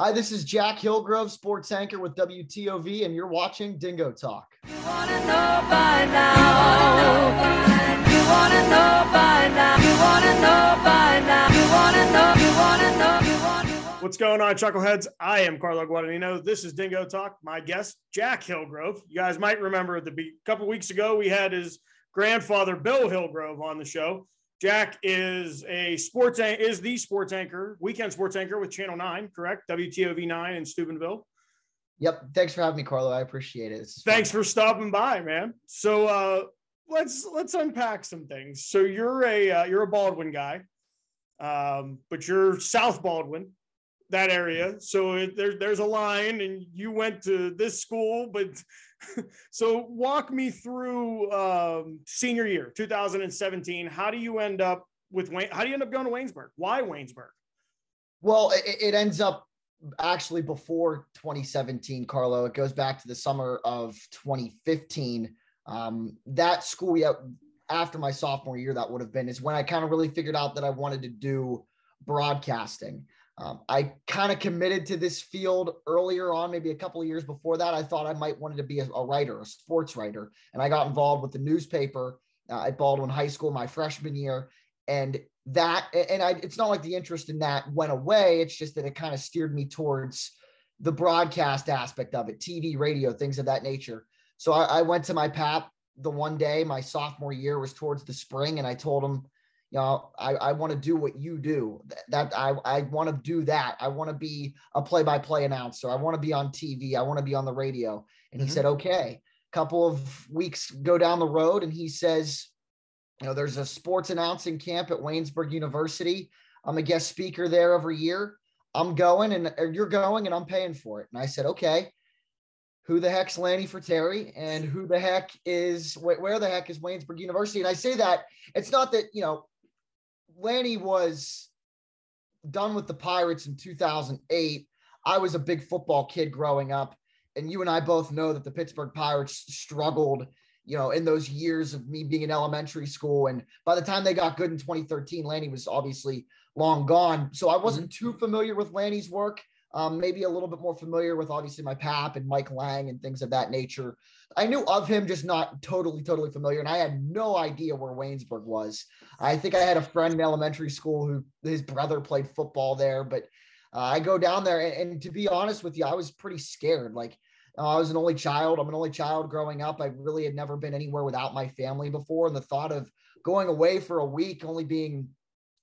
Hi, this is Jack Hillgrove, sports anchor with WTOV, and you're watching Dingo Talk. You want to know by now. You want to know by now. You want to know by now. You want to know. You want to know. You want to know. What's going on, Chuckleheads? I am Carlo Guadagnino. This is Dingo Talk. My guest, Jack Hillgrove. You guys might remember the a couple weeks ago we had his grandfather, Bill Hillgrove, on the show. Jack is a sports is the sports anchor, weekend sports anchor with Channel Nine, correct? WTOV nine in Steubenville. Yep. Thanks for having me, Carlo. I appreciate it. Thanks fun. for stopping by, man. So uh, let's let's unpack some things. So you're a uh, you're a Baldwin guy, um, but you're South Baldwin, that area. So it, there, there's a line, and you went to this school, but so walk me through um, senior year 2017 how do you end up with wayne how do you end up going to waynesburg? Why waynesburg? Well it, it ends up actually before 2017 carlo. It goes back to the summer of 2015 um, that school year after my sophomore year that would have been is when i kind of really figured out that i wanted to do broadcasting um, I kind of committed to this field earlier on, maybe a couple of years before that. I thought I might wanted to be a, a writer, a sports writer, and I got involved with the newspaper uh, at Baldwin High School my freshman year. And that, and I, it's not like the interest in that went away. It's just that it kind of steered me towards the broadcast aspect of it, TV, radio, things of that nature. So I, I went to my pap the one day, my sophomore year was towards the spring, and I told him, you know, I, I want to do what you do. That I, I want to do that. I want to be a play-by-play announcer. I want to be on TV. I want to be on the radio. And mm-hmm. he said, okay. Couple of weeks go down the road, and he says, you know, there's a sports announcing camp at Waynesburg University. I'm a guest speaker there every year. I'm going, and you're going, and I'm paying for it. And I said, okay. Who the heck's Lanny Frattare, and who the heck is where the heck is Waynesburg University? And I say that it's not that you know Lanny was done with the Pirates in 2008. I was a big football kid growing up, and you and I both know that the Pittsburgh Pirates struggled, you know, in those years of me being in elementary school. And by the time they got good in 2013, Lanny was obviously long gone. So I wasn't mm-hmm. too familiar with Lanny's work. Um, maybe a little bit more familiar with obviously my pap and Mike Lange and things of that nature. I knew of him, just not totally, totally familiar. And I had no idea where Waynesburg was. I think I had a friend in elementary school who his brother played football there, but uh, I go down there. And, and, to be honest with you, I was pretty scared. Like, uh, I was an only child. I'm an only child growing up. I really had never been anywhere without my family before. And the thought of going away for a week, only being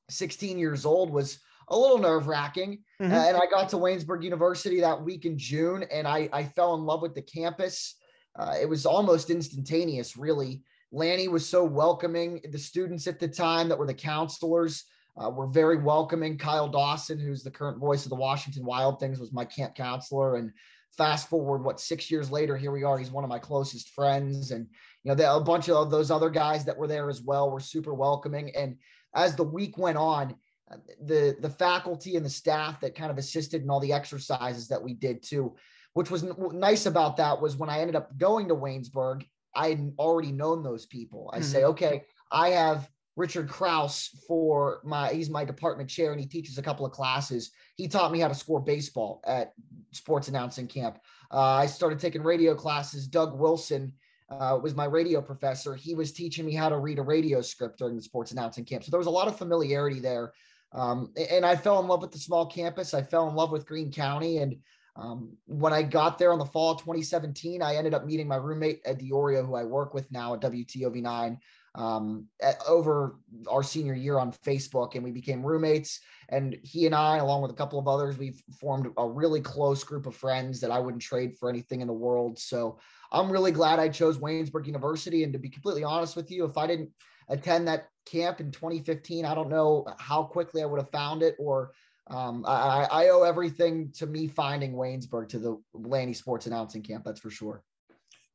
16 years old, was a little nerve wracking. Mm-hmm. Uh, and I got to Waynesburg University that week in June, and I, I fell in love with the campus. Uh, it was almost instantaneous, really. Lanny was so welcoming. The students at the time that were the counselors uh, were very welcoming. Kyle Dawson, who's the current voice of the Washington Wild Things, was my camp counselor. And fast forward, what six years later, here we are. He's one of my closest friends, and you know, the, a bunch of those other guys that were there as well were super welcoming. And as the week went on, the the faculty and the staff that kind of assisted in all the exercises that we did too which was nice about that was when i ended up going to waynesburg i had already known those people i mm-hmm. say okay i have richard kraus for my he's my department chair and he teaches a couple of classes he taught me how to score baseball at sports announcing camp uh, i started taking radio classes doug wilson uh, was my radio professor. He was teaching me how to read a radio script during the sports announcing camp. So there was a lot of familiarity there um, and I fell in love with the small campus. I fell in love with Greene County. And um, when I got there in the fall of 2017, I ended up meeting my roommate Ed Diorio, who I work with now at WTOV9 um, at, over our senior year on Facebook, and we became roommates. And he and I, along with a couple of others, we've formed a really close group of friends that I wouldn't trade for anything in the world. So I'm really glad I chose Waynesburg University. And to be completely honest with you, if I didn't attend that camp in 2015. I don't know how quickly I would have found it, or um, I, I, owe everything to me finding Waynesburg to the Lanny Sports Announcing Camp. That's for sure.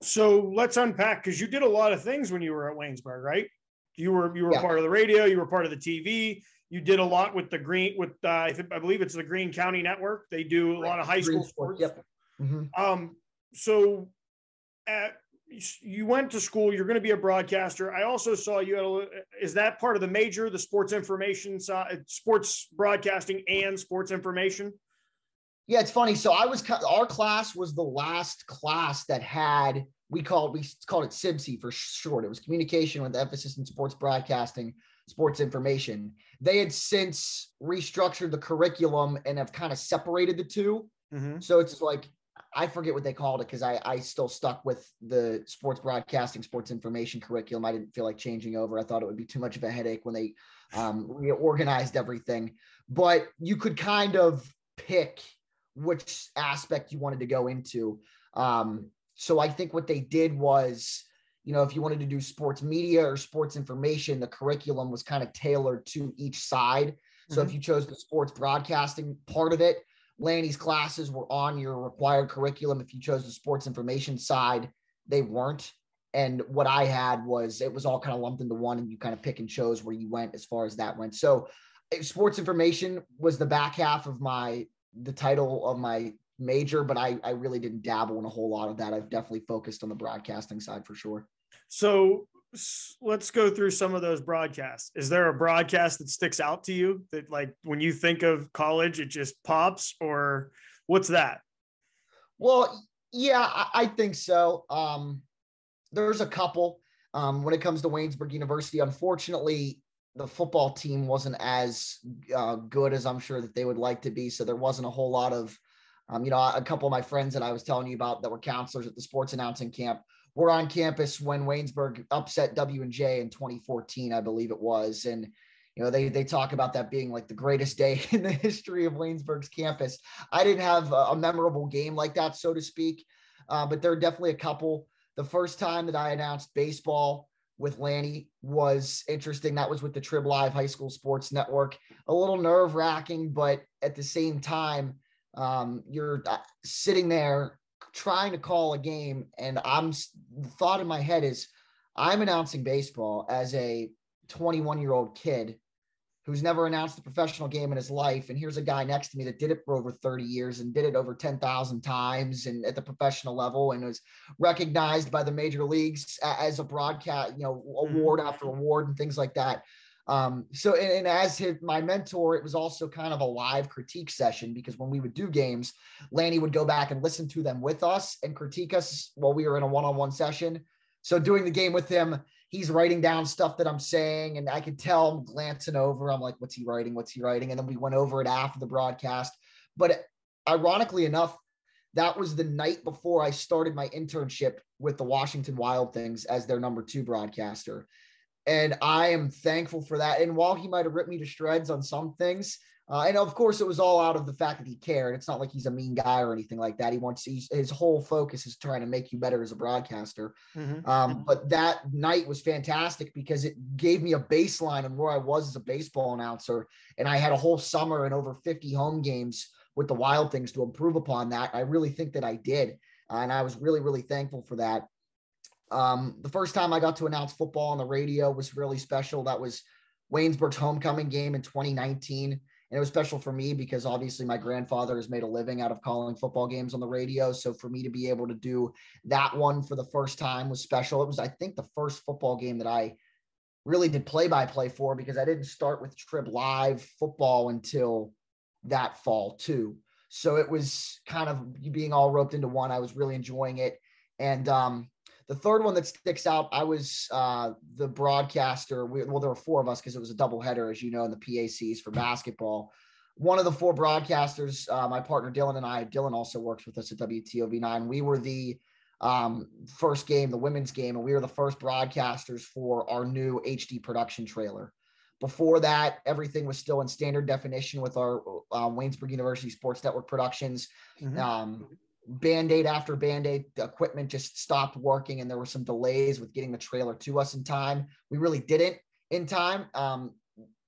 So let's unpack because you did a lot of things when you were at Waynesburg, right? You were you were yeah. part of the radio, you were part of the TV. You did a lot with the Green with uh, I, think, I believe it's the Greene County Network. They do a lot of high school sports. Yep. Mm-hmm. Um, so at you went to school you're going to be a broadcaster i also saw you had a, is that part of the major the sports information side sports broadcasting and sports information Yeah, it's funny. So I was our class was the last class that had we called we called it CIBSE for short. It was communication with emphasis in sports broadcasting, sports information. They had since restructured the curriculum and have kind of separated the 2 Mm-hmm. So it's like I forget what they called it because I I still stuck with the sports broadcasting, sports information curriculum. I didn't feel like changing over. I thought it would be too much of a headache when they um, reorganized everything. But you could kind of pick which aspect you wanted to go into. Um, so I think what they did was, you know, if you wanted to do sports media or sports information, the curriculum was kind of tailored to each side. So Mhm. if you chose the sports broadcasting part of it, Lanny's classes were on your required curriculum. If you chose the sports information side, they weren't. And what I had was it was all kind of lumped into one, and you kind of pick and chose where you went as far as that went. So, eh, sports information was the back half of my the title of my major, but I I really didn't dabble in a whole lot of that. I've definitely focused on the broadcasting side for sure. So let's go through some of those broadcasts. Is there a broadcast that sticks out to you that, like, when you think of college, it just pops, or what's that? Well, yeah, I, I think so. Um, there's a couple. Um, when it comes to Waynesburg University, unfortunately, the football team wasn't as uh, good as I'm sure that they would like to be. So there wasn't a whole lot of, um, you know, a couple of my friends that I was telling you about that were counselors at the sports announcing camp were on campus when Waynesburg upset W and J in 2014, I believe it was, and you know they they talk about that being like the greatest day in the history of Waynesburg's campus. I didn't have a, a memorable game like that, so to speak, uh, but there are definitely a couple. The first time that I announced baseball with Lanny was interesting. That was with the Trib Live High School Sports Network. A little nerve wracking, but at the same time, um, you're uh, sitting there trying to call a game, and I'm the thought in my head is I'm announcing baseball as a 21 year old kid who's never announced a professional game in his life. And here's a guy next to me that did it for over 30 years and did it over 10,000 times and at the professional level and was recognized by the major leagues as a broadcast, you know, award after award and things like that. Um, so, and, and as his, my mentor, it was also kind of a live critique session because when we would do games, Lanny would go back and listen to them with us and critique us while we were in a one-on-one session. So doing the game with him, he's writing down stuff that I'm saying, and I could tell him glancing over. I'm like, what's he writing? What's he writing? And then we went over it after the broadcast. But ironically enough, that was the night before I started my internship with the Washington Wild Things as their number two broadcaster. And I am thankful for that. And while he might have ripped me to shreds on some things, uh, and of course, it was all out of the fact that he cared. It's not like he's a mean guy or anything like that. He wants his whole focus is trying to make you better as a broadcaster. Mhm. Um, but that night was fantastic because it gave me a baseline of where I was as a baseball announcer, and I had a whole summer and over 50 home games with the Wild Things to improve upon that. I really think that I did, uh, and I was really really thankful for that. Um, the first time I got to announce football on the radio was really special. That was Waynesburg's homecoming game in 2019. And it was special for me because obviously my grandfather has made a living out of calling football games on the radio. So for me to be able to do that one for the first time was special. It was, I think, the first football game that I really did play by play for because I didn't start with Trib Live football until that fall, too. So it was kind of being all roped into one. I was really enjoying it. And um, the third one that sticks out, I was uh, the broadcaster. We, well, there were four of us because it was a doubleheader, as you know, in the PACs for basketball. One of the four broadcasters, uh, my partner Dylan and I, Dylan also works with us at WTOV9. We were the um, first game, the women's game, and we were the first broadcasters for our new HD production trailer. Before that, everything was still in standard definition with our uh, Waynesburg University Sports Network productions. Mhm. Um, band-aid after band-aid the equipment just stopped working and there were some delays with getting the trailer to us in time. We really didn't in time. Um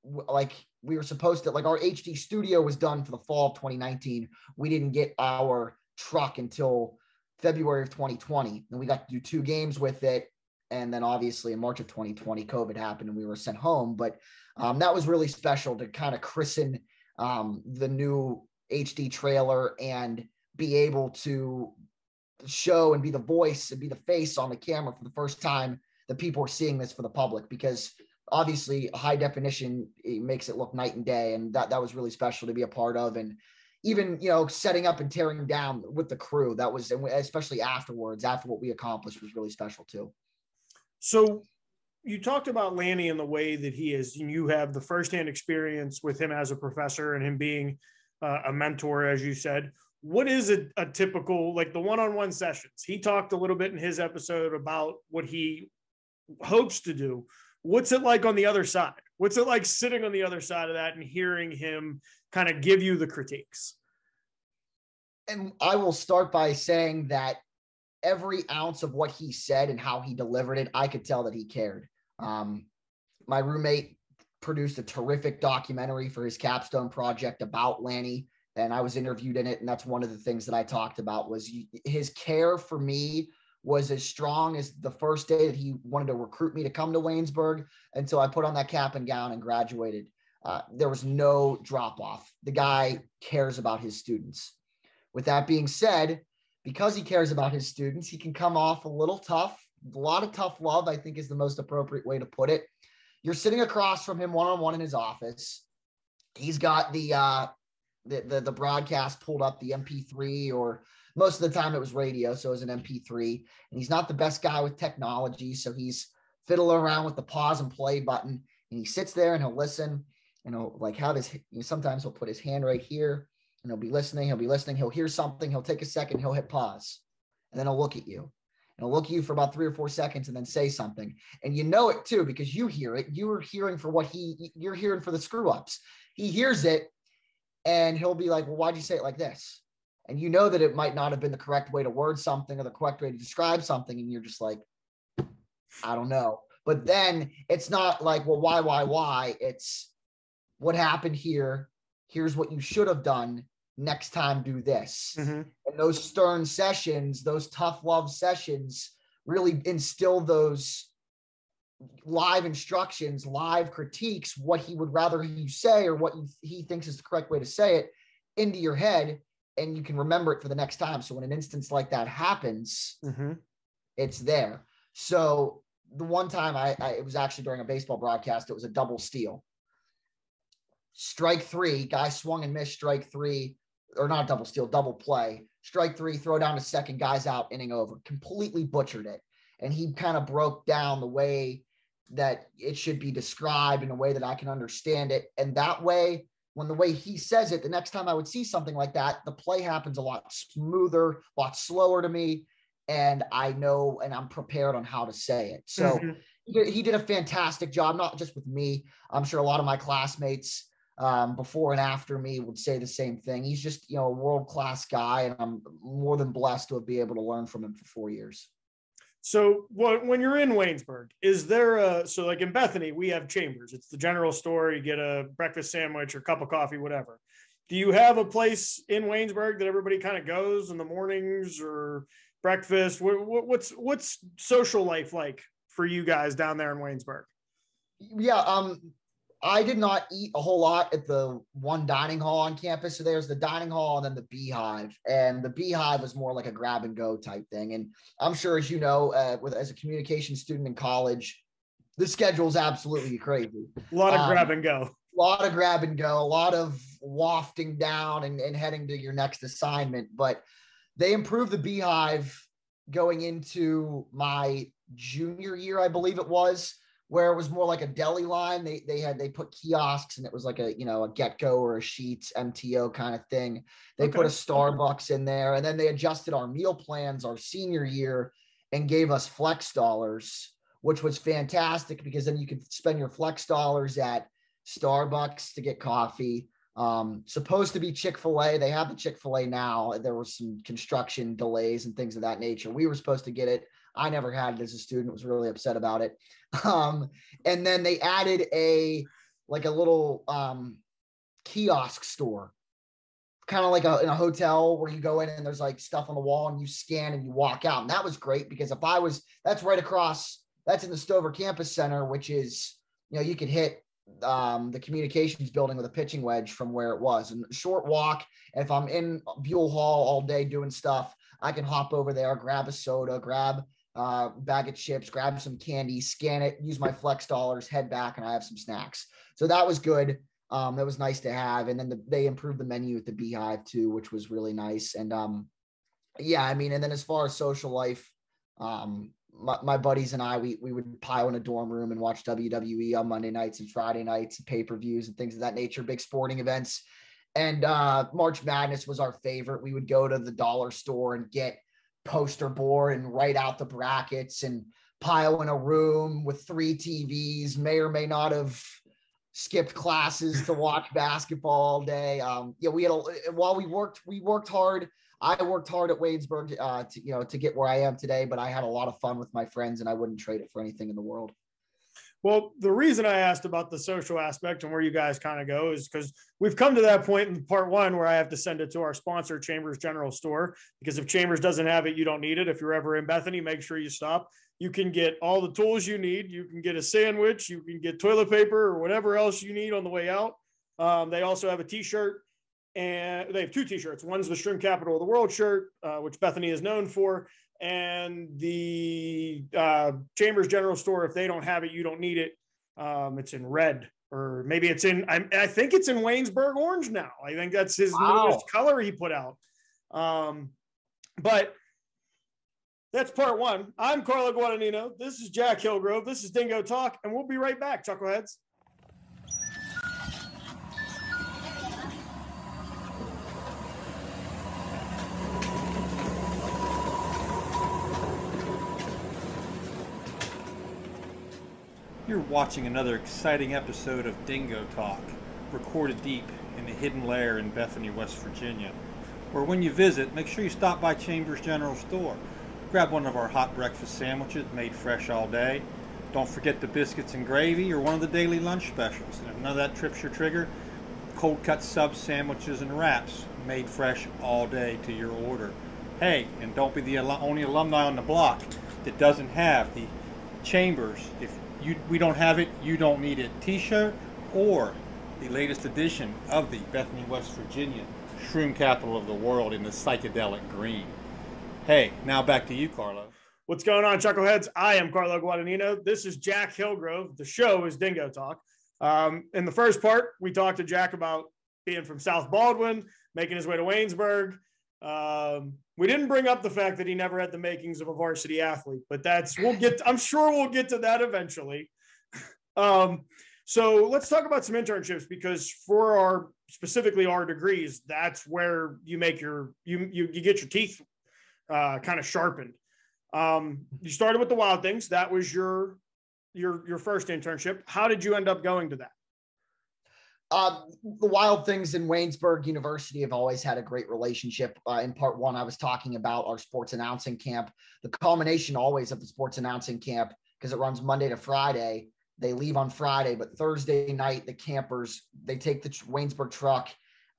like we were supposed to like our hd studio was done for the fall of 2019 we didn't get our truck until february of 2020 and we got to do two games with it. And then obviously in march of 2020 covid happened and we were sent home. But um, that was really special to kind of christen um, the new hd trailer and be able to show and be the voice and be the face on the camera for the first time that people are seeing this for the public because obviously high definition it makes it look night and day and that that was really special to be a part of. And even you know setting up and tearing down with the crew that was especially afterwards after what we accomplished was really special too. So you talked about lanny and the way that he is and you have the firsthand experience with him as a professor and him being uh, a mentor as you said what is a, a typical like the one-on-one sessions he talked a little bit in his episode about what he hopes to do what's it like on the other side what's it like sitting on the other side of that and hearing him kind of give you the critiques. And I will start by saying that every ounce of what he said and how he delivered it, I could tell that he cared. Um, my roommate produced a terrific documentary for his capstone project about Lanny, and I was interviewed in it. And that's one of the things that I talked about was his care for me was as strong as the first day that he wanted to recruit me to come to Waynesburg And so I put on that cap and gown and graduated. Uh, there was no drop off. The guy cares about his students. With that being said, because he cares about his students, he can come off a little tough. A lot of tough love, I think, is the most appropriate way to put it. You're sitting across from him one on one in his office. He's got the, uh, the, the the broadcast pulled up, the MP3, or most of the time it was radio, so it was an MP3. And he's not the best guy with technology, so he's fiddling around with the pause and play button. And he sits there and he'll listen and he'll like have his, sometimes he'll put his hand right here and he'll be listening. He'll be listening. He'll hear something. He'll take a second. He'll hit pause and then he'll look at you and he'll look at you for about three or four seconds and then say something. And you know it too, because you hear it. You are hearing for what he, you're hearing for the screw ups. He hears it and he'll be like, well, why'd you say it like this? And you know that it might not have been the correct way to word something or the correct way to describe something. And you're just like, I don't know. But then it's not like, well, why, why, why? It's, what happened here. Here's what you should have done. Next time, do this. Mm-hmm. And those stern sessions, those tough love sessions, really instill those live instructions, live critiques, what he would rather you say or what he thinks is the correct way to say it into your head. And you can remember it for the next time. So when an instance like that happens, mm-hmm. it's there. So the one time I, I, it was actually during a baseball broadcast, it was a double steal strike three, guy swung and missed strike three, or not double steal, double play, strike three, throw down to second, guys out, inning over, completely butchered it. And he kind of broke down the way that it should be described in a way that I can understand it. And that way, when the way he says it, the next time I would see something like that, the play happens a lot smoother, a lot slower to me. And I know and I'm prepared on how to say it. So mm-hmm. he did a fantastic job, not just with me. I'm sure a lot of my classmates um, before and after me would say the same thing. He's just, you know, a world class guy, and I'm more than blessed to be able to learn from him for four years. So when you're in Waynesburg, is there a so like in Bethany we have Chambers? It's the general store. You get a breakfast sandwich or cup of coffee, whatever. Do you have a place in Waynesburg that everybody kind of goes in the mornings or breakfast? what's what's social life like for you guys down there in Waynesburg? Yeah, um, I did not eat a whole lot at the one dining hall on campus. So there's the dining hall and then the beehive. And the beehive was more like a grab and go type thing. And I'm sure, as you know, uh, with as a communication student in college, the schedule is absolutely crazy. A lot of um, grab and go. A lot of grab and go, a lot of wafting down and, and heading to your next assignment. But they improved the beehive going into my junior year, I believe it was where it was more like a deli line. They they had they put kiosks and it was like a you know a GetGo or a Sheetz MTO kind of thing. They okay. put a Starbucks in there, and then they adjusted our meal plans our senior year and gave us flex dollars, which was fantastic because then you could spend your flex dollars at Starbucks to get coffee. Um, supposed to be Chick fil A. They have the Chick fil A now. There was some construction delays and things of that nature. We were supposed to get it. I never had it as a student, was really upset about it. Um, and then they added a like a little um, kiosk store, kind of like a, in a hotel where you go in and there's like stuff on the wall and you scan and you walk out. And that was great because if I was, that's right across, that's in the Stover Campus Center, which is, you know, you could hit um, the communications building with a pitching wedge from where it was. And short walk. If I'm in Buhl Hall all day doing stuff, I can hop over there, grab a soda, grab uh, bag of chips, grab some candy, scan it, use my flex dollars, head back, and I have some snacks. So that was good. Um, that was nice to have. And then the, they improved the menu at the Beehive too, which was really nice. And um, yeah, I mean, and then as far as social life, um, my, my, buddies and I, we, we would pile in a dorm room and watch WWE on Monday nights and Friday nights and pay per views and things of that nature, big sporting events. And uh, March Madness was our favorite. We would go to the dollar store and get poster board and write out the brackets and pile in a room with three TVs, may or may not have skipped classes to watch basketball all day. Um, yeah, we had a, while we worked, we worked hard I worked hard at Waynesburg, uh, to, you know, to get where I am today, but I had a lot of fun with my friends and I wouldn't trade it for anything in the world. Well, the reason I asked about the social aspect and where you guys kind of go is because we've come to that point in part one where I have to send it to our sponsor, Chambers General Store. Because if Chambers doesn't have it, you don't need it. If you're ever in Bethany, make sure you stop. You can get all the tools you need. You can get a sandwich. You can get toilet paper or whatever else you need on the way out. Um, they also have a T-shirt and they have two t-shirts one's the shrimp capital of the world shirt uh, which bethany is known for and the uh, chambers general store if they don't have it you don't need it. Um, it's in red or maybe it's in I, I, think it's in waynesburg orange now. I think that's his wow. newest color he put out. Um, but that's part one. I'm carlo guadagnino. This is jack hillgrove. This is dingo talk and we'll be right back. Chuckleheads You're watching another exciting episode of Dingo Talk, recorded deep in a hidden lair in Bethany, West Virginia. Or when you visit, make sure you stop by Chambers General Store. Grab one of our hot breakfast sandwiches made fresh all day. Don't forget the biscuits and gravy or one of the daily lunch specials. And if none of that trips your trigger, cold cut sub sandwiches and wraps made fresh all day to your order. Hey, and don't be the only alumni on the block that doesn't have the Chambers. If you, we don't have it, you don't need it t-shirt or the latest edition of the Bethany, West Virginia shroom capital of the world in the psychedelic green. Hey, now back to you, Carlo. What's going on, Chuckleheads? I am Carlo Guadagnino. This is Jack Hillgrove. The show is Dingo Talk. Um, in the first part, we talked to Jack about being from South Baldwin, making his way to Waynesburg, um, we didn't bring up the fact that he never had the makings of a varsity athlete, but that's we'll get. I'm sure we'll get to that eventually. Um, so let's talk about some internships because for our specifically our degrees, that's where you make your you you, you get your teeth uh, kind of sharpened. Um, you started with the Wild Things. That was your your your first internship. How did you end up going to that? Uh, the Wild Things in Waynesburg University have always had a great relationship. Uh, in part one, I was talking about our sports announcing camp. The culmination always of the sports announcing camp, because it runs Monday to Friday. They leave on Friday, but Thursday night, the campers they take the Waynesburg truck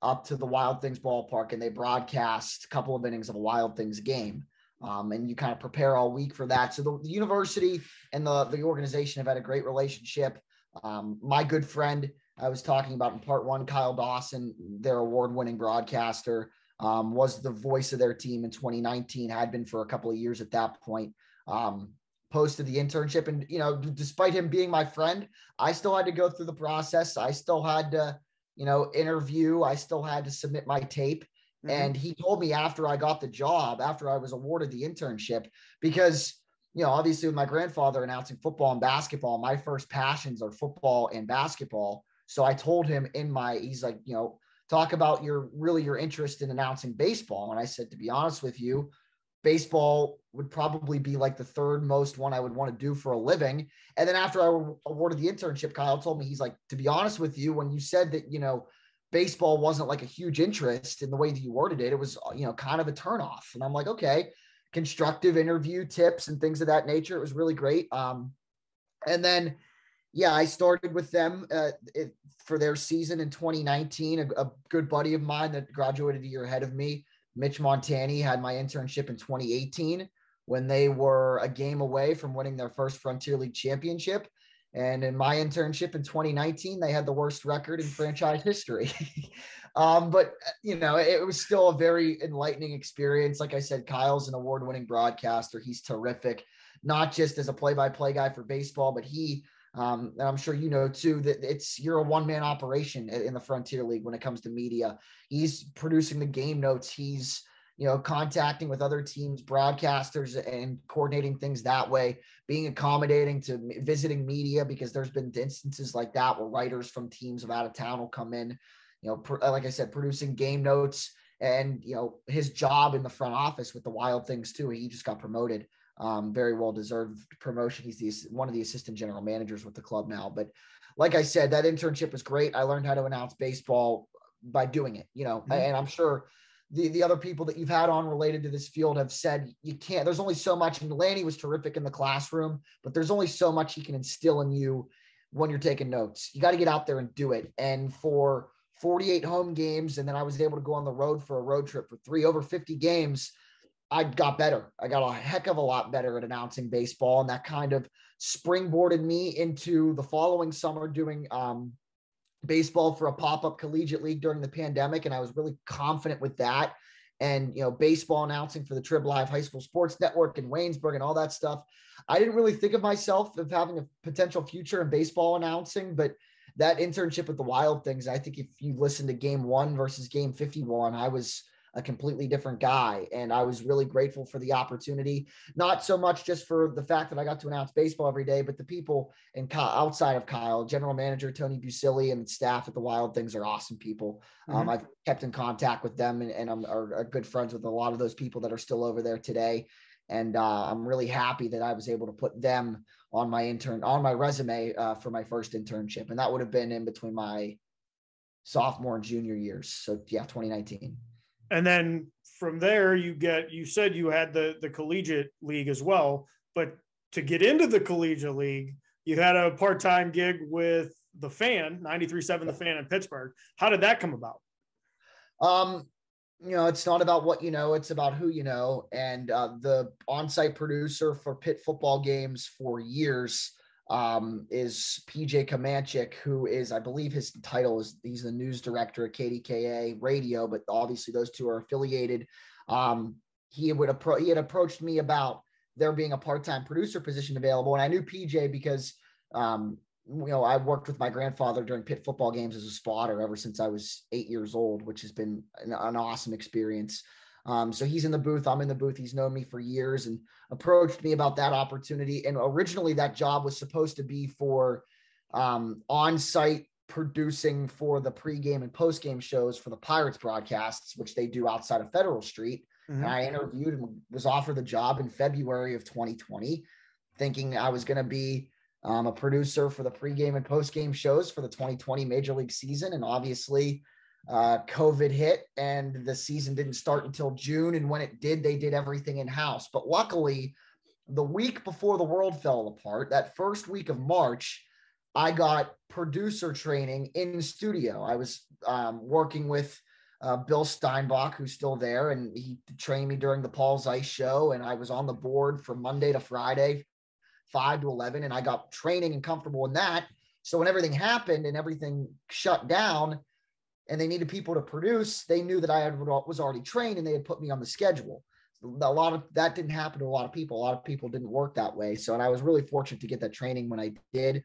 up to the Wild Things ballpark and they broadcast a couple of innings of a Wild Things game. Um, and you kind of prepare all week for that. So the, the university and the, the organization have had a great relationship. Um, my good friend I was talking about in part one, Kyle Dawson, their award winning broadcaster, um, was the voice of their team in 2019, had been for a couple of years at that point. Um, posted the internship. And, you know, despite him being my friend, I still had to go through the process. I still had to, you know, interview, I still had to submit my tape. Mm-hmm. And he told me after I got the job, after I was awarded the internship, because you know, obviously with my grandfather announcing football and basketball, my first passions are football and basketball. So I told him in my, he's like, you know, talk about your really your interest in announcing baseball. And I said, to be honest with you, baseball would probably be like the third most one I would want to do for a living. And then after I awarded the internship, Kyle told me, he's like, to be honest with you, when you said that, you know, baseball wasn't like a huge interest in the way that you worded it, it was, you know, kind of a turnoff. And I'm like, okay, constructive interview tips and things of that nature. It was really great. Um, and then yeah, I started with them uh, it, for their season in 2019. A, a, good buddy of mine that graduated a year ahead of me, Mitch Montani, had my internship in 2018 when they were a game away from winning their first Frontier League championship. And in my internship in 2019, they had the worst record in franchise history. um, but, uh, you know, it was still a very enlightening experience. Like I said, Kyle's an award winning broadcaster. He's terrific, not just as a play by play guy for baseball, but he um, and I'm sure you know too that it's you're a one man operation in the Frontier League when it comes to media. He's producing the game notes. He's you know contacting with other teams, broadcasters, and coordinating things that way. Being accommodating to visiting media because there's been instances like that where writers from teams of out of town will come in. You know, pr- like I said, producing game notes and you know his job in the front office with the Wild Things too. He just got promoted um, very well deserved promotion. He's the, one of the assistant general managers with the club now. But like I said, that internship was great. I learned how to announce baseball by doing it, you know, mm-hmm. and I'm sure the, the other people that you've had on related to this field have said you can't, there's only so much. And Lanny was terrific in the classroom, but there's only so much he can instill in you when you're taking notes. You got to get out there and do it. And for 48 home games, and then I was able to go on the road for a road trip for three over 50 games I got better. I got a heck of a lot better at announcing baseball, and that kind of springboarded me into the following summer doing um, baseball for a pop-up collegiate league during the pandemic, and I was really confident with that. And you know, baseball announcing for the Trib Live High School Sports Network in Waynesburg and all that stuff. I didn't really think of myself of having a potential future in baseball announcing, but that internship with the Wild Things, I think if you listen to Game One versus Game Fifty One, I was a completely different guy. And I was really grateful for the opportunity, not so much just for the fact that I got to announce baseball every day, but the people in outside of Kyle, general manager Tony Buccilli and staff at the Wild Things are awesome people. Um, mm-hmm. Um, I've kept in contact with them and, and I'm are, are good friends with a lot of those people that are still over there today. And uh, I'm really happy that I was able to put them on my intern on my resume uh, for my first internship, and that would have been in between my sophomore and junior years. So yeah, 2019 and then from there you get you said you had the the collegiate league as well but to get into the collegiate league you had a part-time gig with the fan 93.7 the fan in pittsburgh. How did that come about? Um you know it's not about what you know it's about who you know. And uh, the on-site producer for Pitt football games for years um, is PJ Kamenchik, who is, I believe his title is he's the news director at KDKA radio, but obviously those two are affiliated. Um, he would appro- he had approached me about there being a part-time producer position available. And I knew PJ because um, you know, I worked with my grandfather during Pitt football games as a spotter ever since I was eight years old, which has been an, an awesome experience. Um, so he's in the booth. I'm in the booth. He's known me for years and approached me about that opportunity. And originally, that job was supposed to be for um, on site producing for the pregame and postgame shows for the Pirates broadcasts, which they do outside of Federal Street. Mm-hmm. And I interviewed and was offered the job in February of 2020, thinking I was going to be um, a producer for the pregame and postgame shows for the 2020 Major League season. And obviously, uh, COVID hit and the season didn't start until June. And when it did, they did everything in house. But luckily, the week before the world fell apart, that first week of March, I got producer training in studio. I was um, working with uh, Bill Steinbach, who's still there, and he trained me during the Paul Zeise show. And I was on the board from Monday to Friday, five to 11, and I got training and comfortable in that. So when everything happened and everything shut down, and they needed people to produce, they knew that I had, was already trained and they had put me on the schedule. A lot of that didn't happen to a lot of people. A lot of people didn't work that way. So, and I was really fortunate to get that training when I did.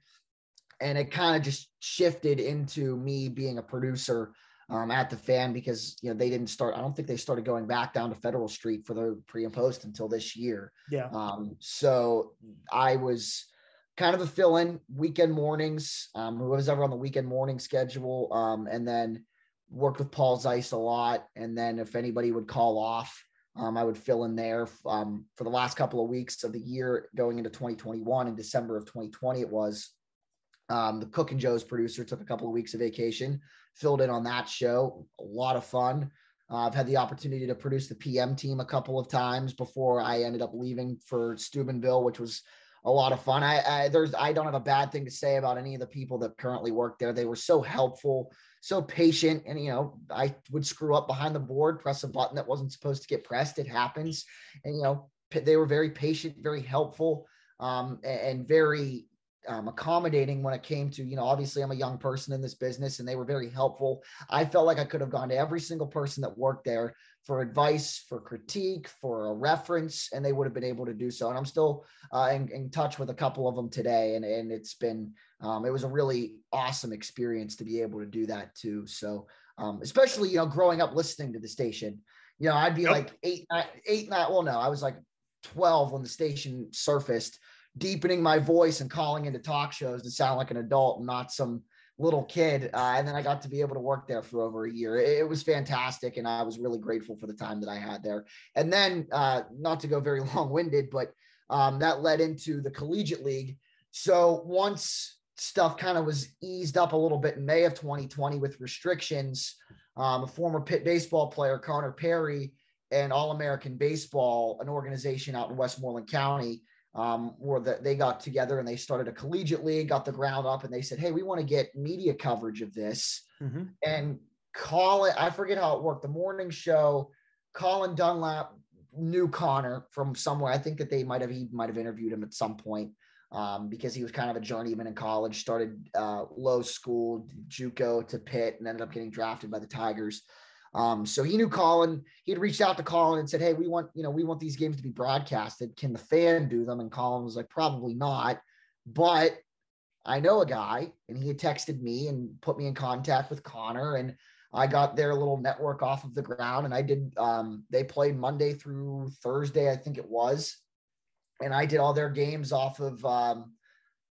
And it kind of just shifted into me being a producer um, at the fan because you know they didn't start. I don't think they started going back down to Federal Street for the pre and post until this year. Yeah. Um, so I was kind of a fill-in weekend mornings. Um, who was ever on the weekend morning schedule, um, and then worked with Paul Zeise a lot. And then if anybody would call off, um, I would fill in there um, for the last couple of weeks of the year going into 2021 in December of 2020. It was um, the Cook and Joe's producer took a couple of weeks of vacation, filled in on that show. A lot of fun. Uh, I've had the opportunity to produce the PM team a couple of times before I ended up leaving for Steubenville, which was a lot of fun. I, I there's I don't have a bad thing to say about any of the people that currently work there. They were so helpful, so patient, and you know I would screw up behind the board, press a button that wasn't supposed to get pressed. It happens, and you know they were very patient, very helpful, um, and very um, accommodating when it came to, you know, obviously I'm a young person in this business and they were very helpful. I felt like I could have gone to every single person that worked there for advice, for critique, for a reference, and they would have been able to do so. And I'm still uh, in, in, touch with a couple of them today. And, and it's been, um, it was a really awesome experience to be able to do that too. So, um, especially, you know, growing up listening to the station, you know, I'd be yep. like eight, nine, eight, nine, well, no, I was like 12 when the station surfaced, deepening my voice and calling into talk shows to sound like an adult and not some little kid. Uh, and then I got to be able to work there for over a year. It, it, was fantastic. And I was really grateful for the time that I had there. And then, uh, not to go very long winded, but um, that led into the collegiate league. So once stuff kind of was eased up a little bit in May of 2020 with restrictions, um, a former Pitt baseball player, Connor Perry, and All American Baseball, an organization out in Westmoreland County, um, where the, they got together and they started a collegiate league, got the ground up, and they said, "Hey, we want to get media coverage of this." Mm-hmm. And Colin, I forget how it worked. The morning show, Colin Dunlap knew Connor from somewhere. I think that they might have he might have interviewed him at some point um, because he was kind of a journeyman in college. Started uh, low school, JUCO to Pitt, and ended up getting drafted by the Tigers. Um, so he knew Colin. He had reached out to Colin and said, "Hey, we want you know we want these games to be broadcasted. Can the fan do them?" And Colin was like, "Probably not, but I know a guy." And he had texted me and put me in contact with Connor, and I got their little network off of the ground. And I did. Um, they played Monday through Thursday, I think it was, and I did all their games off of. Um,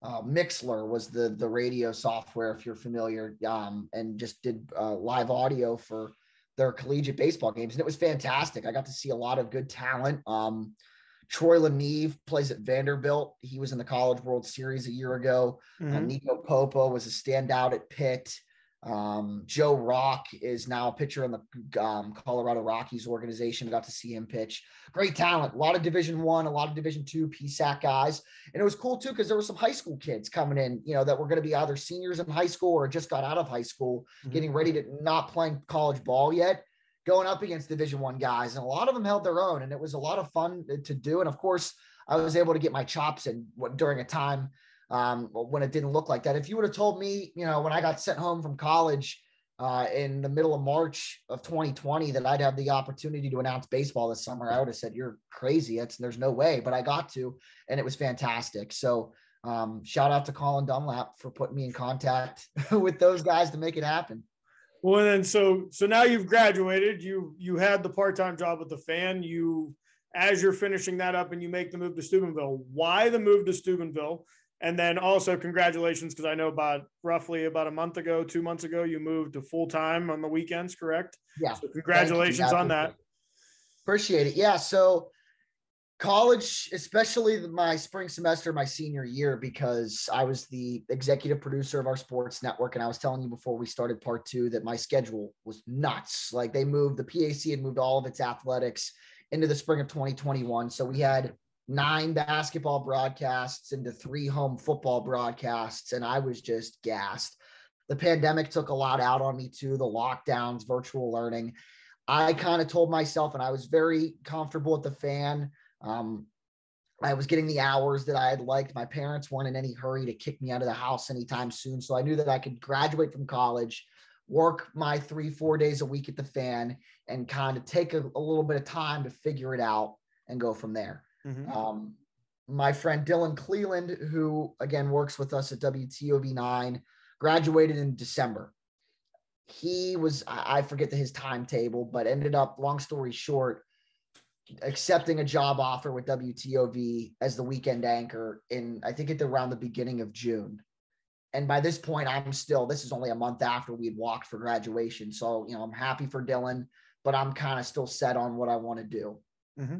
uh, Mixlr was the the radio software, if you're familiar, um, and just did uh, live audio for their collegiate baseball games, and it was fantastic. I got to see a lot of good talent. Um, Troy LaNeve plays at Vanderbilt. He was in the College World Series a year ago. Mm-hmm. Uh, Nico Popo was a standout at Pitt. Um, Joe Rock is now a pitcher in the um, Colorado Rockies organization. I got to see him pitch. Great talent. A lot of Division One, a lot of Division Two PSAC guys, and it was cool too because there were some high school kids coming in. You know that were going to be either seniors in high school or just got out of high school, mm-hmm. getting ready to not playing college ball yet, going up against Division One guys, and a lot of them held their own, and it was a lot of fun to do. And of course, I was able to get my chops in during a time um, when it didn't look like that. If you would have told me, you know, when I got sent home from college uh, in the middle of March of 2020 that I'd have the opportunity to announce baseball this summer, I would have said, "You're crazy. That's there's no way." But I got to, and it was fantastic. So um, shout out to Colin Dunlap for putting me in contact with those guys to make it happen. Well, and then so so now you've graduated. You you had the part time job with the fan. You as you're finishing that up and you make the move to Steubenville. Why the move to Steubenville? And then also congratulations because I know about roughly about a month ago, two months ago, you moved to full time on the weekends, correct? Yeah. So congratulations on that. Appreciate it. Yeah. So college, especially my spring semester, my senior year, because I was the executive producer of our sports network. And I was telling you before we started part two that my schedule was nuts. Like they moved, the PAC had moved all of its athletics into the spring of 2021. So we had nine basketball broadcasts into three home football broadcasts, and I was just gassed. The pandemic took a lot out on me too, the lockdowns, virtual learning. I kind of told myself, and I was very comfortable at the fan. Um, I was getting the hours that I had liked. My parents weren't in any hurry to kick me out of the house anytime soon. So I knew that I could graduate from college, work my three, four days a week at the fan, and kind of take a, a little bit of time to figure it out and go from there. Mm-hmm. Um, my friend Dylan Cleland, who again works with us at WTOV9, graduated in December. He was, I forget his timetable, but ended up, long story short, accepting a job offer with WTOV as the weekend anchor in, I think, at the, around the beginning of June. And by this point, I'm still, this is only a month after we had walked for graduation. So, you know, I'm happy for Dylan, but I'm kind of still set on what I want to do. Mm-hmm.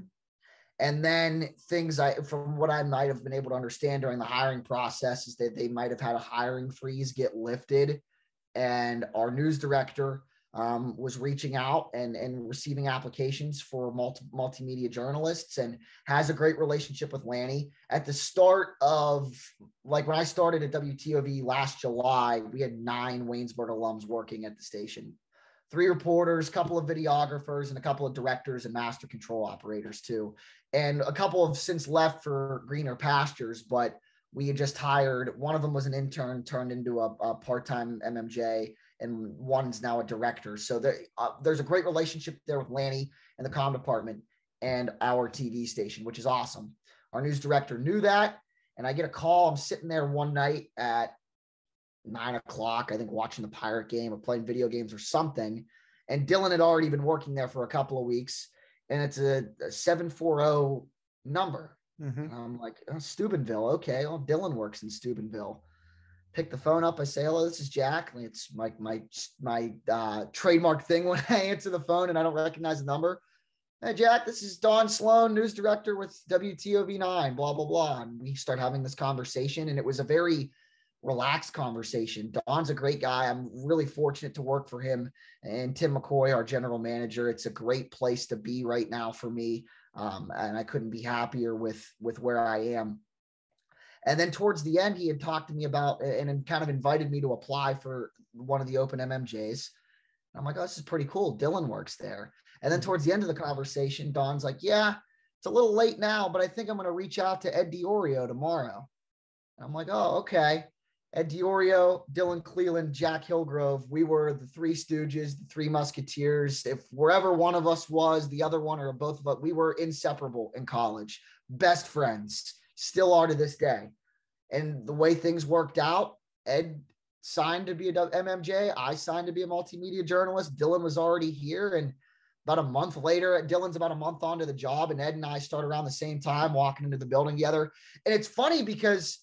And then things I, from what I might have been able to understand during the hiring process, is that they might have had a hiring freeze get lifted. And our news director um, was reaching out and, and receiving applications for multi, multimedia journalists and has a great relationship with Lanny. At the start of, like when I started at WTOV last July, we had nine Waynesburg alums working at the station three reporters, a couple of videographers, and a couple of directors and master control operators too. And a couple have since left for greener pastures, but we had just hired one of them was an intern turned into a, a part-time mmj and one's now a director. So there, uh, there's a great relationship there with lanny and the com department and our tv station which is awesome. Our news director knew that and i get a call. I'm sitting there one night at nine o'clock i think watching the pirate game or playing video games or something and dylan had already been working there for a couple of weeks and it's a, a 740 number Mm-hmm. I'm like, oh, Steubenville. Okay. Well, Dylan works in Steubenville. Pick the phone up. I say, hello, this is Jack. It's my, my, my uh, trademark thing when I answer the phone and I don't recognize the number. Hey, Jack, this is Don Sloan, news director with WTOV9, blah, blah, blah. And we start having this conversation. And it was a very relaxed conversation. Don's a great guy. I'm really fortunate to work for him and Tim McCoy, our general manager. It's a great place to be right now for me um, and I couldn't be happier with with where I am. And then towards the end, he had talked to me about and kind of invited me to apply for one of the open MMJs. I'm like, oh, this is pretty cool. Dylan works there. And then towards the end of the conversation, Don's like, yeah, it's a little late now, but I think I'm going to reach out to Ed Diorio tomorrow. And I'm like, oh, okay. Ed Diorio, Dylan Cleland, Jack Hillgrove, we were the three stooges, the three musketeers. If wherever one of us was, the other one or both of us, we were inseparable in college, best friends, still are to this day. And the way things worked out, Ed signed to be a MMJ. I signed to be a multimedia journalist. Dylan was already here. And about a month later, Dylan's about a month onto the job, and Ed and I start around the same time walking into the building together. And it's funny because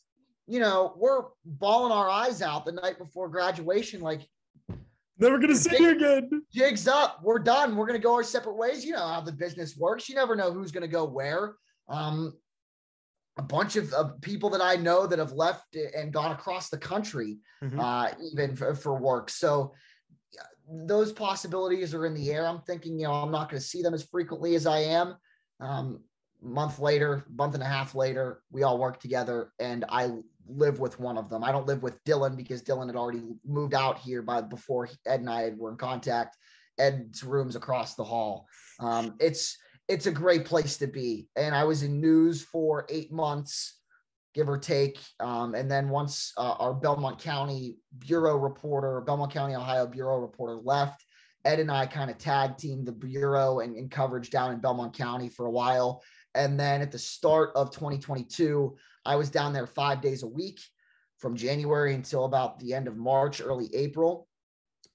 you know, we're bawling our eyes out the night before graduation, like never gonna see you again. Jigs up, we're done. We're gonna go our separate ways. You know how the business works. You never know who's gonna go where. Um, a bunch of uh, people that I know that have left and gone across the country, mm-hmm. uh, even for, for work. So those possibilities are in the air. I'm thinking, you know, I'm not going to see them as frequently as I am. Um, month later, month and a half later, we all work together, and I live with one of them. I don't live with Dylan because Dylan had already moved out here by before Ed and I were in contact. Ed's room's across the hall. Um, it's it's a great place to be. And I was in news for eight months, give or take. Um, and then once uh, our Belmont County bureau reporter, Belmont County, Ohio bureau reporter left, Ed and I kind of tag teamed the bureau and, and coverage down in Belmont County for a while. And then at the start of 2022, I was down there five days a week from January until about the end of March, early April.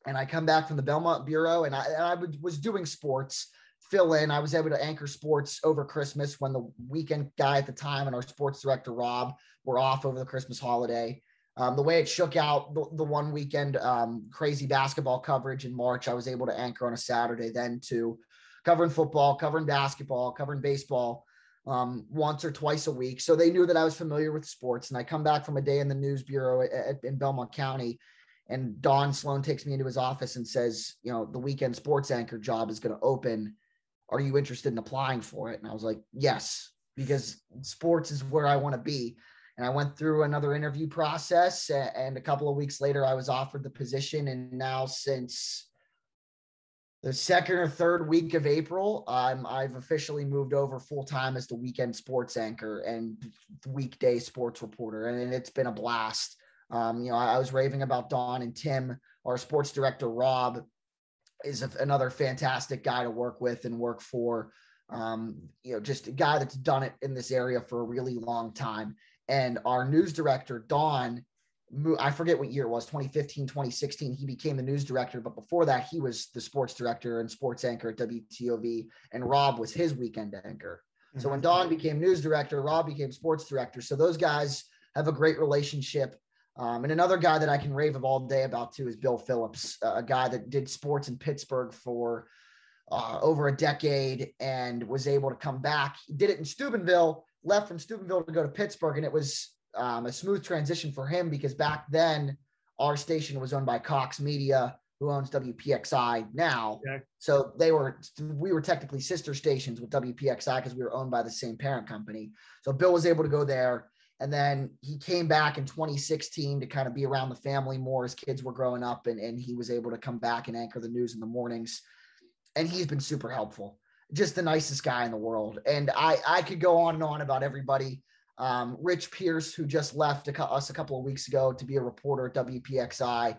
And I come back from the Belmont Bureau and I, and I was doing sports, fill in. I was able to anchor sports over Christmas when the weekend guy at the time and our sports director, Rob, were off over the Christmas holiday. Um, the way it shook out the, the one weekend um, crazy basketball coverage in March, I was able to anchor on a Saturday then to covering football, covering basketball, covering baseball um, once or twice a week. So they knew that I was familiar with sports. And I come back from a day in the news bureau at, at, in Belmont County, and Don Sloan takes me into his office and says, you know, the weekend sports anchor job is going to open. Are you interested in applying for it? And I was like, yes, because sports is where I want to be. And I went through another interview process, and a couple of weeks later, I was offered the position. And now, since the second or third week of April, um, I've officially moved over full time as the weekend sports anchor and weekday sports reporter, and it's been a blast. Um, you know, I, I, was raving about Don and Tim, our sports director Rob is a, another fantastic guy to work with and work for. Um, you know, just a guy that's done it in this area for a really long time. And our news director Don I forget what year it was 2015, 2016. He became the news director, but before that, he was the sports director and sports anchor at WTOV, and Rob was his weekend anchor. So when Don mm-hmm. became news director, Rob became sports director. So those guys have a great relationship. Um, and another guy that I can rave of all day about too is Bill Phillips, a guy that did sports in Pittsburgh for uh, over a decade and was able to come back. He did it in Steubenville, left from Steubenville to go to Pittsburgh, and it was um, a smooth transition for him because back then our station was owned by Cox Media, who owns WPXI now. Okay. So they were we were technically sister stations with WPXI because we were owned by the same parent company. So Bill was able to go there. And then he came back in 2016 to kind of be around the family more as kids were growing up, and, and he was able to come back and anchor the news in the mornings. And he's been super helpful, just the nicest guy in the world. And I I could go on and on about everybody Um, Rich Pierce, who just left a, us a couple of weeks ago to be a reporter at WPXI.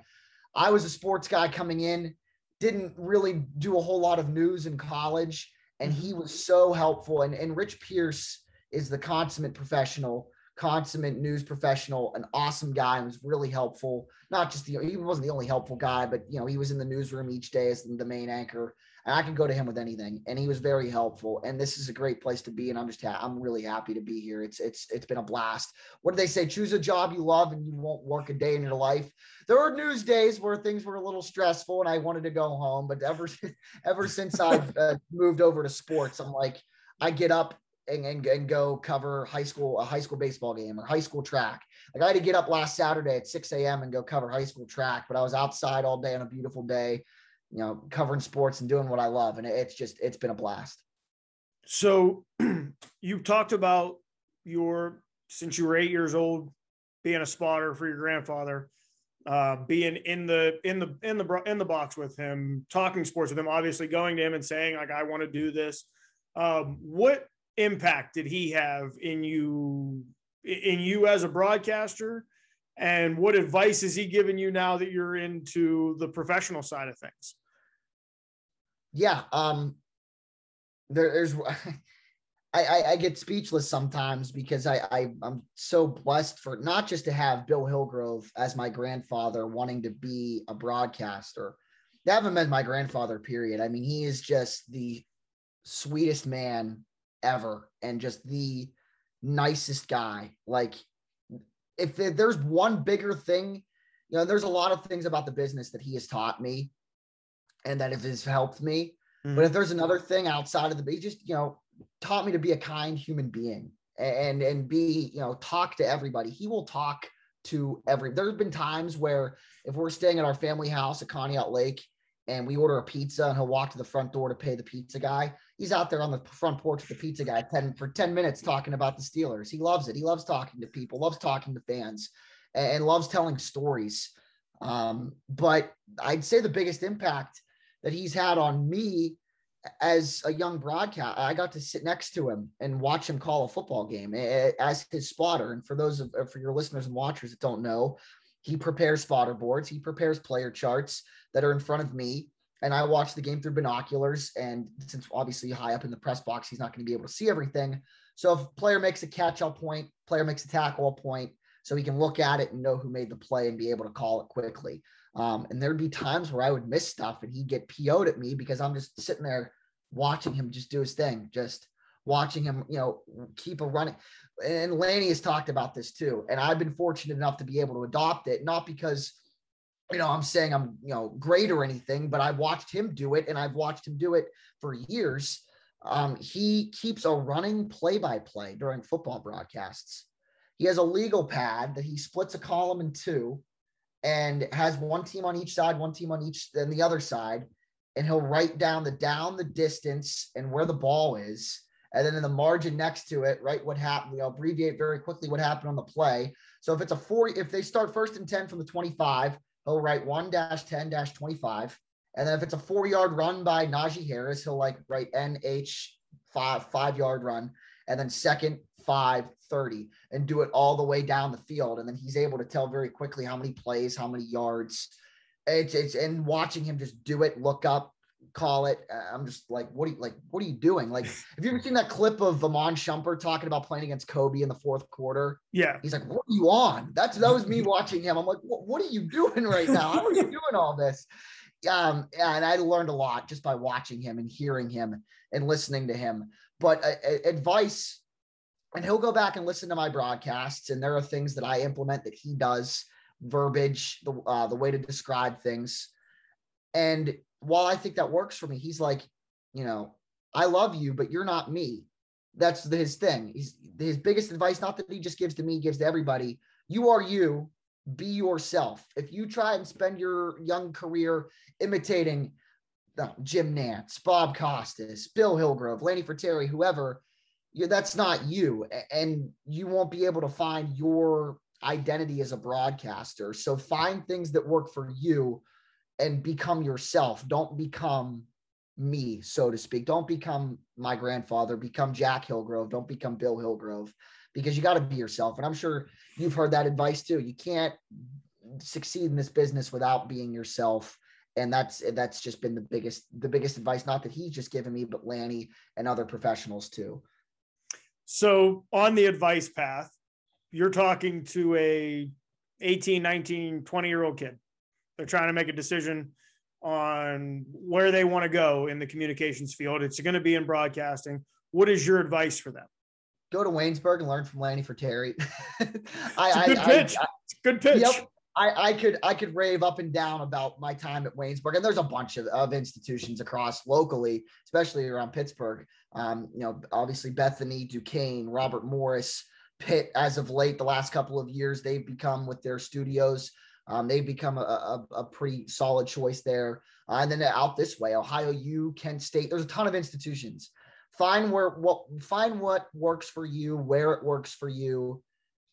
I was a sports guy coming in, didn't really do a whole lot of news in college, and he was so helpful. And, and Rich Pierce is the consummate professional, consummate news professional, an awesome guy, and was really helpful. Not just the he wasn't the only helpful guy, but you know he was in the newsroom each day as the main anchor and I can go to him with anything. And he was very helpful. And this is a great place to be. And I'm just ha- I'm really happy to be here. It's it's it's been a blast. What do they say? Choose a job you love, and you won't work a day in your life. There were news days where things were a little stressful, and I wanted to go home. But ever ever since I've uh, moved over to sports, I'm like I get up and, and, and go cover high school a high school baseball game or high school track. Like I had to get up last Saturday at 6 a.m. and go cover high school track, but I was outside all day on a beautiful day you know, covering sports and doing what I love. And it's just, it's been a blast. So you've talked about your, since you were eight years old, being a spotter for your grandfather, uh, being in the, in the, in the, in the box with him, talking sports with him, obviously going to him and saying like, I want to do this. Um, what impact did he have in you, in you as a broadcaster? And what advice is he giving you now that you're into the professional side of things? yeah, um, there, there's, I, I, I, get speechless sometimes because I, I, I'm so blessed for not just to have Bill Hillgrove as my grandfather wanting to be a broadcaster. That haven't met my grandfather, period. I mean, he is just the sweetest man ever and just the nicest guy. Like, if there's one bigger thing, you know, there's a lot of things about the business that he has taught me and that it has helped me. Mm-hmm. But if there's another thing outside of the, he just you know taught me to be a kind human being and and be you know talk to everybody. He will talk to every. There's been times where if we're staying at our family house at Conneaut Lake and we order a pizza and he'll walk to the front door to pay the pizza guy. He's out there on the front porch with the pizza guy 10 for 10 minutes talking about the Steelers. He loves it. He loves talking to people, loves talking to fans, and loves telling stories. Um, but I'd say the biggest impact that he's had on me as a young broadcast. I got to sit next to him and watch him call a football game as his spotter. And for those of for your listeners and watchers that don't know, he prepares spotter boards. He prepares player charts that are in front of me. And I watch the game through binoculars. And since obviously high up in the press box, he's not going to be able to see everything. So if player makes a catch, I'll point. Player makes a tackle, point. So he can look at it and know who made the play and be able to call it quickly. Um, and there'd be times where I would miss stuff and he'd get PO'd at me because I'm just sitting there watching him just do his thing, just watching him, you know, keep a running. And Lanny has talked about this too. And I've been fortunate enough to be able to adopt it, not because, you know, I'm saying I'm, you know, great or anything, but I've watched him do it and I've watched him do it for years. Um, he keeps a running play by play during football broadcasts. He has a legal pad that he splits a column in two and has one team on each side, one team on each, then the other side, and he'll write down the down, the distance, and where the ball is, and then in the margin next to it, write what happened. You know, abbreviate very quickly what happened on the play. So if it's a four, if they start first and ten from the twenty-five, he'll write one dash ten dash twenty-five, and then if it's a four-yard run by Najee Harris, he'll like write NH five five yard run, and then second five 30 and do it all the way down the field. And then he's able to tell very quickly how many plays, how many yards. It's, it's and watching him just do it, look up, call it. Uh, I'm just like, what are you like? What are you doing? Like, have you ever seen that clip of Iman Shumpert talking about playing against Kobe in the fourth quarter? Yeah, he's like, what are you on? That's that was me watching him. I'm like, what, what are you doing right now? How are you doing all this? Um, and I learned a lot just by watching him and hearing him and listening to him. But uh, advice and he'll go back and listen to my broadcasts and there are things that i implement that he does verbiage the uh, the way to describe things and while i think that works for me he's like you know i love you but you're not me. That's his thing. He's his biggest advice not that he just gives to me gives to everybody. You are you. Be yourself. If you try and spend your young career imitating uh, jim nantz bob costas bill hillgrove lanny Frattare, whoever you, that's not you. And you won't be able to find your identity as a broadcaster. So find things that work for you and become yourself don't become me so to speak don't become my grandfather become jack hillgrove don't become bill hillgrove because you got to be yourself. And I'm sure you've heard that advice too. You can't succeed in this business without being yourself. And that's that's just been the biggest the biggest advice. Not that he's just given me, but Lanny and other professionals too. So on the advice path, you're talking to a 18, 19, 20 year old kid. They're trying to make a decision on where they want to go in the communications field. It's going to be in broadcasting. What is your advice for them? Go to Waynesburg and learn from Lanny Frattare. I, good I, pitch. I, good pitch. Yep. I, I could I could rave up and down about my time at Waynesburg, and there's a bunch of, of institutions across locally, especially around Pittsburgh. Um, you know, obviously Bethany, Duquesne, Robert Morris, Pitt. As of late, the last couple of years, they've become with their studios. Um, they've become a, a, a, pretty solid choice there. Uh, and then out this way, Ohio U, Kent State. There's a ton of institutions. Find where what find what works for you, where it works for you,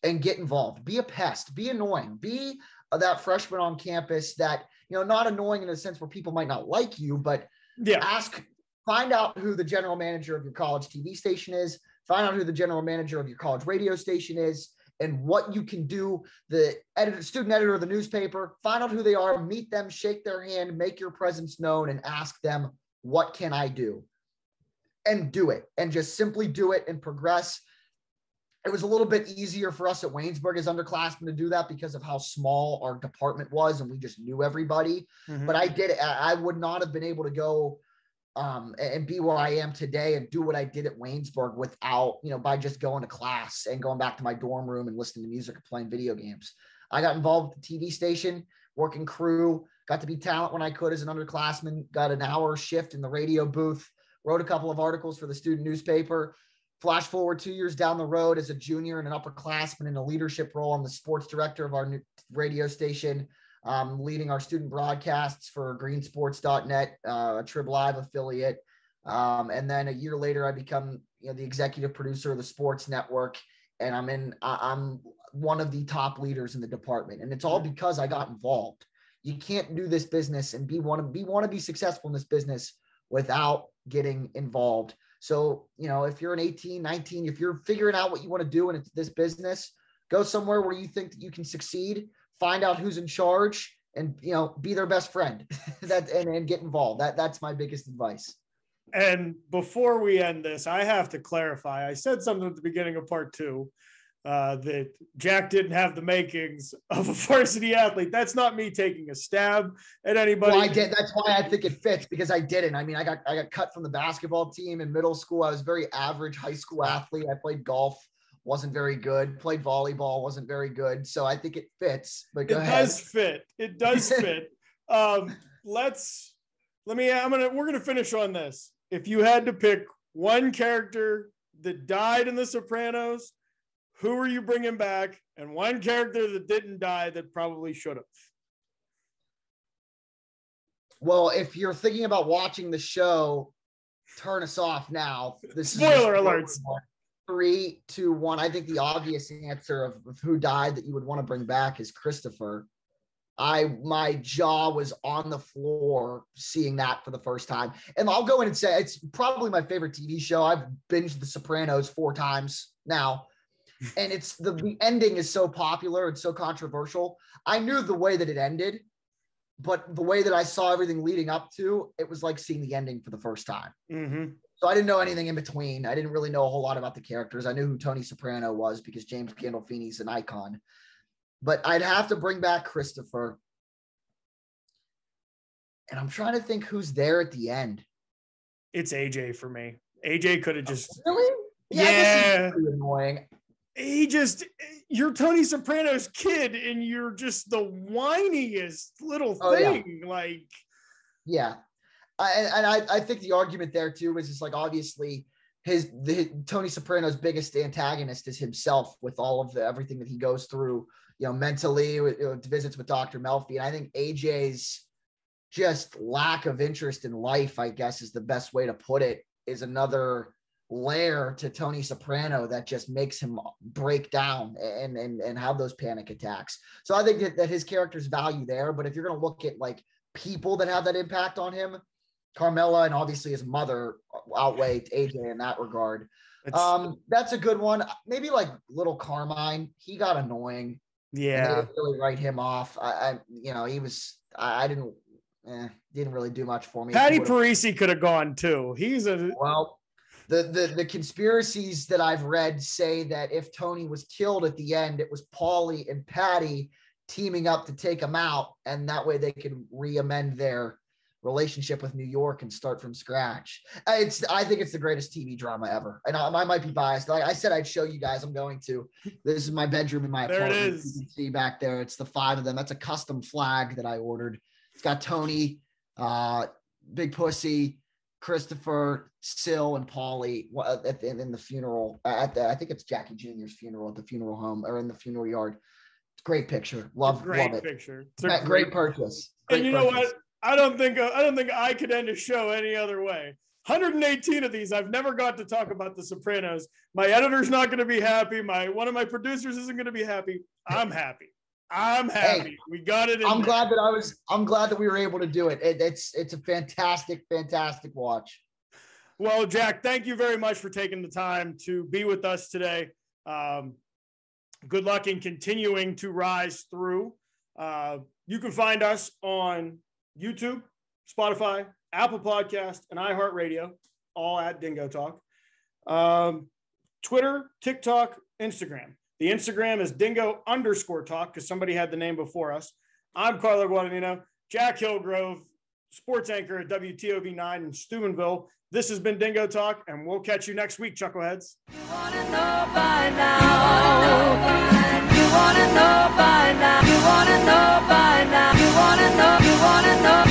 and get involved. Be a pest. Be annoying. Be that freshman on campus that you know not annoying in a sense where people might not like you, but yeah, ask. Find out who the general manager of your college TV station is. Find out who the general manager of your college radio station is and what you can do. The editor, student editor of the newspaper, find out who they are, meet them, shake their hand, make your presence known, and ask them, What can I do? And do it, and just simply do it and progress. It was a little bit easier for us at Waynesburg as underclassmen to do that because of how small our department was and we just knew everybody. Mm-hmm. But I did, I would not have been able to go um, and be where I am today and do what I did at Waynesburg without, you know, by just going to class and going back to my dorm room and listening to music or playing video games. I got involved with the TV station, working crew, got to be talent when I could as an underclassman, got an hour shift in the radio booth, wrote a couple of articles for the student newspaper. Flash forward two years down the road as a junior and an upperclassman in a leadership role. I'm the sports director of our radio station um, leading our student broadcasts for greensports.net, uh, a Trib Live affiliate. Um, and then a year later, I become you know the executive producer of the Sports Network, and I'm in. I'm one of the top leaders in the department, and it's all because I got involved. You can't do this business and be want to be want to be successful in this business without getting involved. So, you know, if you're an 18, 19, if you're figuring out what you want to do in this business, go somewhere where you think that you can succeed find out who's in charge and you know be their best friend that and, and get involved that that's my biggest advice and before we end this i have to clarify i said something at the beginning of part two uh, that Jack didn't have the makings of a varsity athlete. That's not me taking a stab at anybody. Well, I did. That's why I think it fits because I didn't. I mean, I got I got cut from the basketball team in middle school. I was very average high school athlete. I played golf wasn't very good. Played volleyball, wasn't very good. So I think it fits. But it ahead. It does fit. It does fit. um, let's let me. I'm gonna. We're gonna finish on this. If you had to pick one character that died in The Sopranos, who are you bringing back? And one character that didn't die that probably should have. Well, if you're thinking about watching the show, turn us off now. This spoiler alerts three, two, one. I think the obvious answer of, of who died that you would want to bring back is Christopher. I my jaw was on the floor seeing that for the first time. And I'll go in and say it's probably my favorite TV show. I've binged The Sopranos four times now. And it's the, the ending is so popular and so controversial. I knew the way that it ended, but the way that I saw everything leading up to it was like seeing the ending for the first time. Mm-hmm. So I didn't know anything in between. I didn't really know a whole lot about the characters. I knew who Tony Soprano was because James Gandolfini's an icon. But I'd have to bring back Christopher. And I'm trying to think who's there at the end. It's AJ for me. AJ could have oh, just really? Yeah. yeah. annoying. He just you're Tony Soprano's kid, and you're just the whiniest little thing. Oh, yeah. Like yeah, and I, I think the argument there too is just like obviously his the Tony Soprano's biggest antagonist is himself with all of the everything that he goes through, you know, mentally with visits with Dr. Melfi. And I think AJ's just lack of interest in life, I guess, is the best way to put it, is another layer to Tony Soprano that just makes him break down and and and have those panic attacks. So I think that, that his character's value there. But if you're gonna look at like people that have that impact on him, Carmela and obviously his mother outweighed AJ in that regard. Um, that's a good one. Maybe like little Carmine. He got annoying. Yeah, really write him off. I, I you know, he was. I, I didn't. Eh, didn't really do much for me. Patty Parisi could have gone too. He's a well. The, the the conspiracies that I've read say that if Tony was killed at the end, it was Paulie and Patty teaming up to take him out, and that way they could re-amend their relationship with New York and start from scratch. It's I think it's the greatest TV drama ever. And I, I, might be biased. Like I said, I'd show you guys. I'm going to. This is my bedroom in my there apartment. It is. You can see back there. It's the five of them. That's a custom flag that I ordered. It's got Tony, uh, Big Pussy, Christopher, Sil, and Paulie at the, in the funeral. At the I think it's Jackie Jr.'s funeral at the funeral home or in the funeral yard. Great picture. Love, great love it. Great picture. It's a great, great purchase. Great and you purchase. know what? I don't think uh, I don't think I could end a show any other way. 118 of these. I've never got to talk about The Sopranos. My editor's not going to be happy. My one of my producers isn't going to be happy. I'm happy. I'm happy. Hey, we got it. I'm there. glad that I was. I'm glad that we were able to do it. it. It's it's a fantastic, fantastic watch. Well, Jack, thank you very much for taking the time to be with us today. Um, good luck in continuing to rise through. Uh, you can find us on YouTube, Spotify, Apple Podcast, and iHeartRadio, all at Dingo Talk. Um, Twitter, TikTok, Instagram. The Instagram is dingo underscore talk because somebody had the name before us. I'm Carlo Guadagnino, Jack Hillgrove, sports anchor at WTOV9 in Steubenville. This has been Dingo Talk, and we'll catch you next week, Chuckleheads wanna know by now. You wanna know by now. You wanna know. You wanna know.